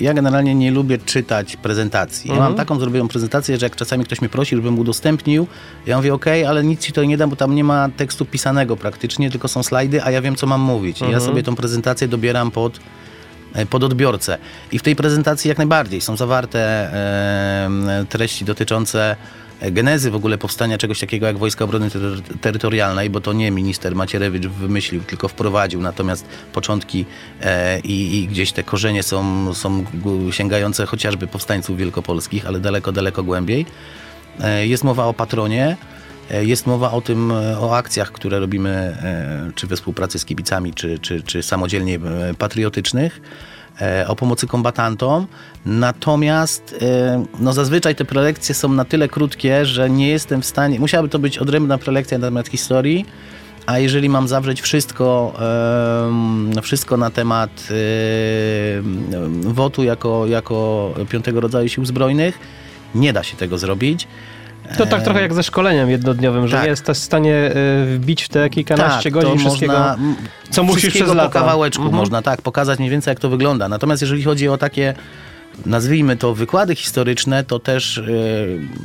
ja generalnie nie lubię czytać prezentacji. Ja Mhm. mam taką zrobioną prezentację, że jak czasami ktoś mnie prosi, żebym udostępnił, ja mówię, ok, ale nic ci to nie da, bo tam nie ma tekstu pisanego praktycznie, tylko są slajdy, a ja wiem, co mam mówić. I ja Mhm. sobie tą prezentację dobieram pod, e, pod odbiorcę. I w tej prezentacji jak najbardziej są zawarte em, treści dotyczące e, genezy w ogóle powstania czegoś takiego jak Wojska Obrony Tery- Terytorialnej, bo to nie minister Macierewicz wymyślił, tylko wprowadził, natomiast początki e, i, i gdzieś te korzenie są, są sięgające chociażby powstańców wielkopolskich, ale daleko, daleko głębiej. E, Jest mowa o patronie, e, jest mowa o tym, e, o akcjach, które robimy, e, czy we współpracy z kibicami, czy, czy, czy samodzielnie patriotycznych, o pomocy kombatantom. Natomiast e, no zazwyczaj te prelekcje są na tyle krótkie, że nie jestem w stanie. Musiałaby to być odrębna prelekcja na temat historii. A jeżeli mam zawrzeć wszystko, wszystko na temat em, WOT-u jako, jako piątego rodzaju sił zbrojnych, nie da się tego zrobić. To tak trochę jak ze szkoleniem jednodniowym, że tak. jest w stanie e, wbić w te kilkanaście Tak, godzin wszystkiego, można, co musisz przez po lata. kawałeczku Mhm. można tak pokazać mniej więcej jak to wygląda. Natomiast jeżeli chodzi o takie nazwijmy to wykłady historyczne, to też e,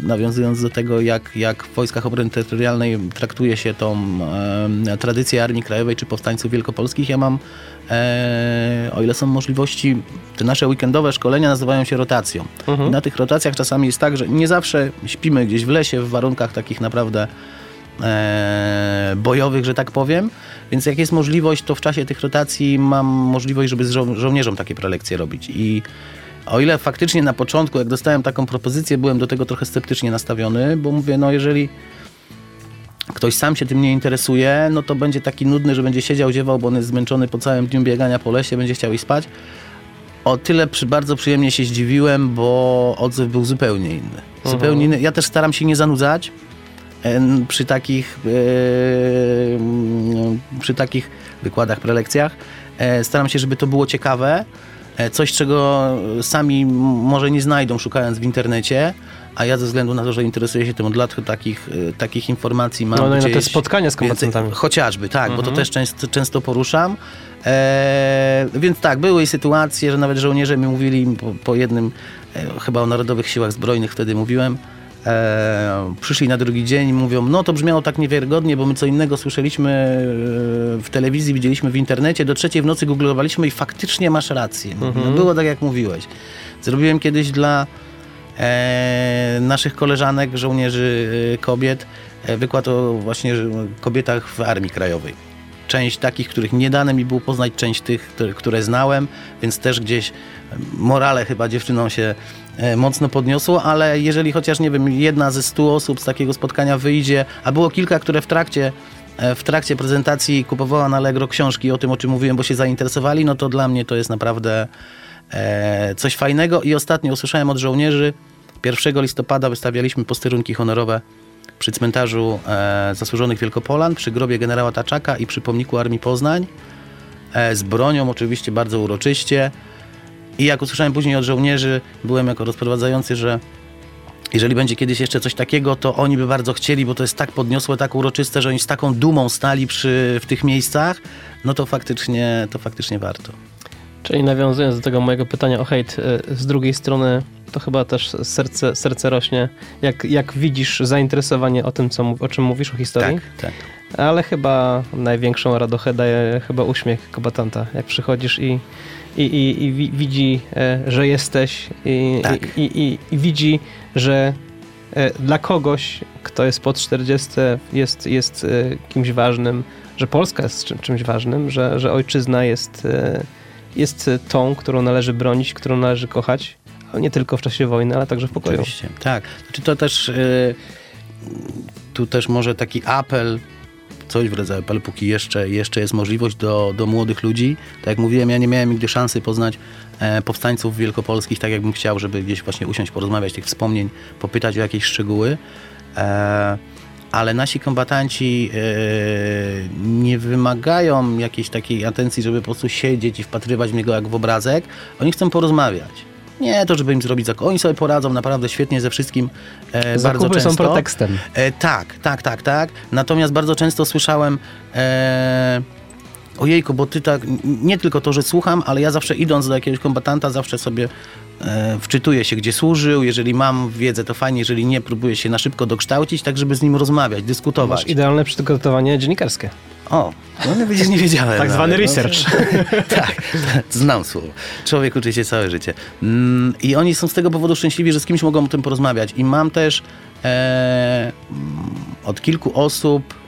nawiązując do tego jak, jak w Wojskach Obrony Terytorialnej traktuje się tą e, tradycję Armii Krajowej czy powstańców wielkopolskich, ja mam o ile są możliwości, te nasze weekendowe szkolenia nazywają się rotacją. Mhm. Na tych rotacjach czasami jest tak, że nie zawsze śpimy gdzieś w lesie w warunkach takich naprawdę e, bojowych, że tak powiem. Więc jak jest możliwość, to w czasie tych rotacji mam możliwość, żeby z żo- żołnierzom takie prelekcje robić. I o ile faktycznie na początku, jak dostałem taką propozycję, byłem do tego trochę sceptycznie nastawiony, bo mówię, no jeżeli ktoś sam się tym nie interesuje, no to będzie taki nudny, że będzie siedział, ziewał, bo on jest zmęczony po całym dniu biegania po lesie, będzie chciał iść spać. O tyle przy, bardzo przyjemnie się zdziwiłem, bo odzew był zupełnie inny. Zupełnie inny. Ja też staram się nie zanudzać em, przy takich, e, przy takich wykładach, prelekcjach. E, Staram się, żeby to było ciekawe. E, Coś, czego sami może nie znajdą szukając w internecie, a ja ze względu na to, że interesuję się tym od lat, takich, e, takich informacji mam No, no i na te spotkania z więcej. kombatantami. Chociażby, tak, bo to Mhm. też często, często poruszam. E, więc tak, były sytuacje, że nawet żołnierze mi mówili po, po jednym, e, chyba o Narodowych Siłach Zbrojnych wtedy mówiłem, e, przyszli na drugi dzień i mówią, no to brzmiało tak niewiarygodnie, bo my co innego słyszeliśmy e, w telewizji, widzieliśmy w internecie, do trzeciej w nocy googlowaliśmy i faktycznie masz rację. No, Mhm. było tak, jak mówiłeś. Zrobiłem kiedyś dla naszych koleżanek, żołnierzy, e, kobiet, e, wykład o właśnie kobietach w Armii Krajowej. Część takich, których nie dane mi było poznać, część tych, które- znałem, więc też gdzieś e, morale chyba dziewczynom się e, mocno podniosło, ale jeżeli chociaż, nie wiem, jedna ze stu osób z takiego spotkania wyjdzie, a było kilka, które w trakcie e, w trakcie prezentacji kupowała na Allegro książki o tym, o czym mówiłem, bo się zainteresowali, no to dla mnie to jest naprawdę e, coś fajnego. I ostatnio usłyszałem od żołnierzy, 1 listopada wystawialiśmy posterunki honorowe przy cmentarzu e, zasłużonych Wielkopolan, przy grobie generała Taczaka i przy pomniku Armii Poznań. E, z bronią oczywiście bardzo uroczyście. I jak usłyszałem później od żołnierzy, byłem jako rozprowadzający, że jeżeli będzie kiedyś jeszcze coś takiego, to oni by bardzo chcieli, bo to jest tak podniosłe, tak uroczyste, że oni z taką dumą stali przy, w tych miejscach, no to faktycznie, to faktycznie warto. Czyli nawiązując do tego mojego pytania o hejt, y, z drugiej strony to chyba też serce, serce rośnie, jak, jak widzisz zainteresowanie o tym, co, o czym mówisz, o historii. Tak, tak. Ale chyba największą radochę daje chyba uśmiech kombatanta, jak przychodzisz i, i, i, i widzi, e, że jesteś i, Tak. i, i, widzi, że e, dla kogoś, kto jest pod 40, jest, jest e, kimś ważnym, że Polska jest czym- czymś ważnym, że, że ojczyzna jest, e, jest tą, którą należy bronić, którą należy kochać, nie tylko w czasie wojny, ale także w pokoju. Oczywiście, tak. Znaczy to też, y, tu też może taki apel, coś w rodzaju apel, póki jeszcze, jeszcze jest możliwość do, do młodych ludzi. Tak jak mówiłem, ja nie miałem nigdy szansy poznać e, powstańców wielkopolskich, tak jakbym chciał, żeby gdzieś właśnie usiąść, porozmawiać tych wspomnień, popytać o jakieś szczegóły. E, ale nasi kombatanci e, nie wymagają jakiejś takiej atencji, żeby po prostu siedzieć i wpatrywać w niego jak w obrazek. Oni chcą porozmawiać. Nie to, żeby im zrobić zakupy. Oni sobie poradzą naprawdę świetnie ze wszystkim e, bardzo często. są pretekstem. E, tak, tak, tak, tak. Natomiast bardzo często słyszałem e, ojejku, bo ty tak, nie tylko to, że słucham, ale ja zawsze idąc do jakiegoś kombatanta, zawsze sobie wczytuję się, gdzie służył. Jeżeli mam wiedzę, to fajnie, jeżeli nie, próbuję się na szybko dokształcić, tak żeby z nim rozmawiać, dyskutować. Masz idealne przygotowanie dziennikarskie. O, no nie widzisz, nie wiedziałem. Tak zwany no. research. tak, znam słowo. Człowiek uczy się całe życie. Mm, I oni są z tego powodu szczęśliwi, że z kimś mogą o tym porozmawiać. I mam też e, mm, od kilku osób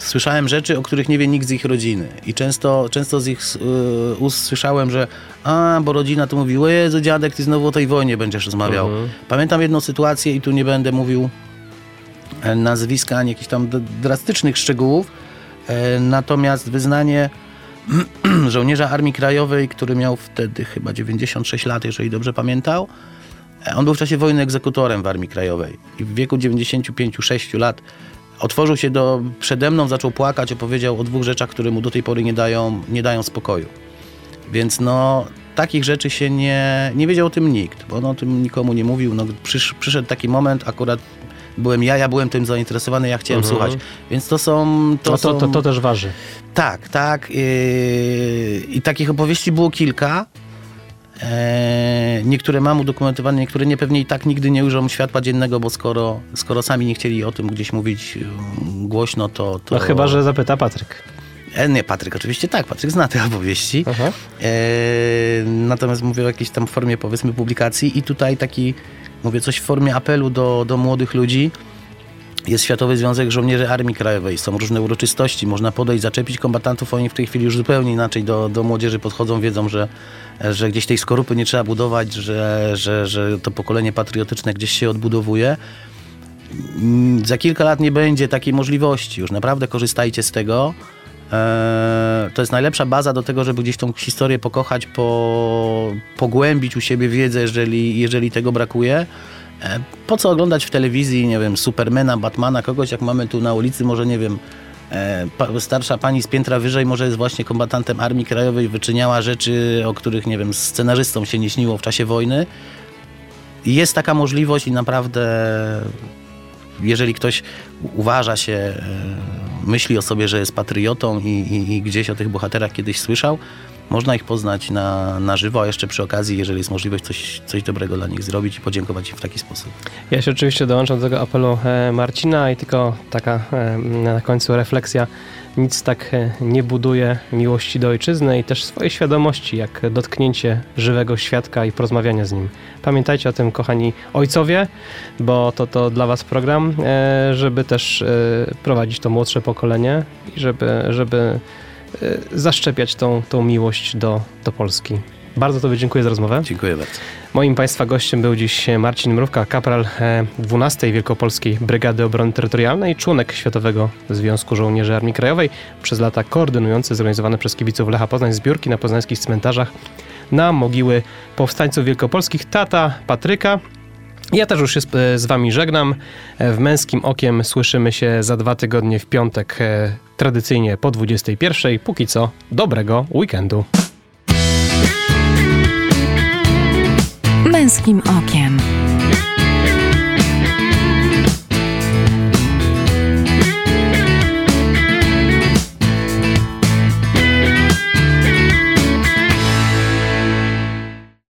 słyszałem rzeczy, o których nie wie nikt z ich rodziny. I często, często z ich y, ust słyszałem, że a, bo rodzina to mówi, o Jezu, dziadek, ty znowu o tej wojnie będziesz rozmawiał. Mhm. Pamiętam jedną sytuację i tu nie będę mówił e, nazwiska, ani jakichś tam drastycznych szczegółów, e, natomiast wyznanie żołnierza Armii Krajowej, który miał wtedy chyba 96 lat, jeżeli dobrze pamiętał, e, on był w czasie wojny egzekutorem w Armii Krajowej i w wieku 95-6 lat otworzył się do, przede mną, zaczął płakać, opowiedział o dwóch rzeczach, które mu do tej pory nie dają, nie dają spokoju. Więc no, takich rzeczy się nie, nie wiedział o tym nikt, bo on o tym nikomu nie mówił. No, przysz, przyszedł taki moment, akurat byłem ja, ja byłem tym zainteresowany, ja chciałem Mhm. słuchać. Więc to są... To, To, to, to, są... to też waży. Tak, tak. Yy, I takich opowieści było kilka. E, niektóre mam udokumentowane, niektóre nie pewnie i tak nigdy nie ujrzą światła dziennego, bo skoro, skoro sami nie chcieli o tym gdzieś mówić mm, głośno, to... to... No chyba, że zapyta Patryk. E, nie, Patryk oczywiście tak, Patryk zna te opowieści. E, natomiast mówię o jakiejś tam formie powiedzmy publikacji i tutaj taki, mówię coś w formie apelu do, do młodych ludzi. Jest Światowy Związek Żołnierzy Armii Krajowej, są różne uroczystości, można podejść, zaczepić kombatantów, oni w tej chwili już zupełnie inaczej do, do młodzieży podchodzą, wiedzą, że, że gdzieś tej skorupy nie trzeba budować, że, że, że to pokolenie patriotyczne gdzieś się odbudowuje. Mm, Za kilka lat nie będzie takiej możliwości, już naprawdę korzystajcie z tego. Eee, To jest najlepsza baza do tego, żeby gdzieś tą historię pokochać, po, pogłębić u siebie wiedzę, jeżeli, jeżeli tego brakuje. E, Po co oglądać w telewizji, nie wiem, Supermana, Batmana, kogoś jak mamy tu na ulicy, może nie wiem, e, starsza pani z piętra wyżej może jest właśnie kombatantem Armii Krajowej, wyczyniała rzeczy, o których, nie wiem, scenarzystom się nie śniło w czasie wojny. Jest taka możliwość i naprawdę jeżeli ktoś uważa się, e, myśli o sobie, że jest patriotą i, i, i gdzieś o tych bohaterach kiedyś słyszał, można ich poznać na, na żywo, a jeszcze przy okazji, jeżeli jest możliwość coś, coś dobrego dla nich zrobić i podziękować im w taki sposób. Ja się oczywiście dołączam do tego apelu e, Marcina i tylko taka e, na końcu refleksja. Nic tak e, nie buduje miłości do ojczyzny i też swojej świadomości, jak dotknięcie żywego świadka i porozmawianie z nim. Pamiętajcie o tym, kochani ojcowie, bo to, to dla was program, żeby też prowadzić to młodsze pokolenie i żeby, żeby zaszczepiać tą, tą miłość do, do Polski. Bardzo Tobie dziękuję za rozmowę. Dziękuję bardzo. Moim Państwa gościem był dziś Marcin Mrówka, kapral e, 12 Wielkopolskiej Brygady Obrony Terytorialnej, członek Światowego Związku Żołnierzy Armii Krajowej, przez lata koordynujący zorganizowane przez kibiców Lecha Poznań zbiórki na poznańskich cmentarzach na mogiły powstańców wielkopolskich, tata Patryka. Ja też już się z, z Wami żegnam. E, W Męskim Okiem słyszymy się za dwa tygodnie w piątek, e, tradycyjnie po 21. Póki co, dobrego weekendu. Polskim Okiem.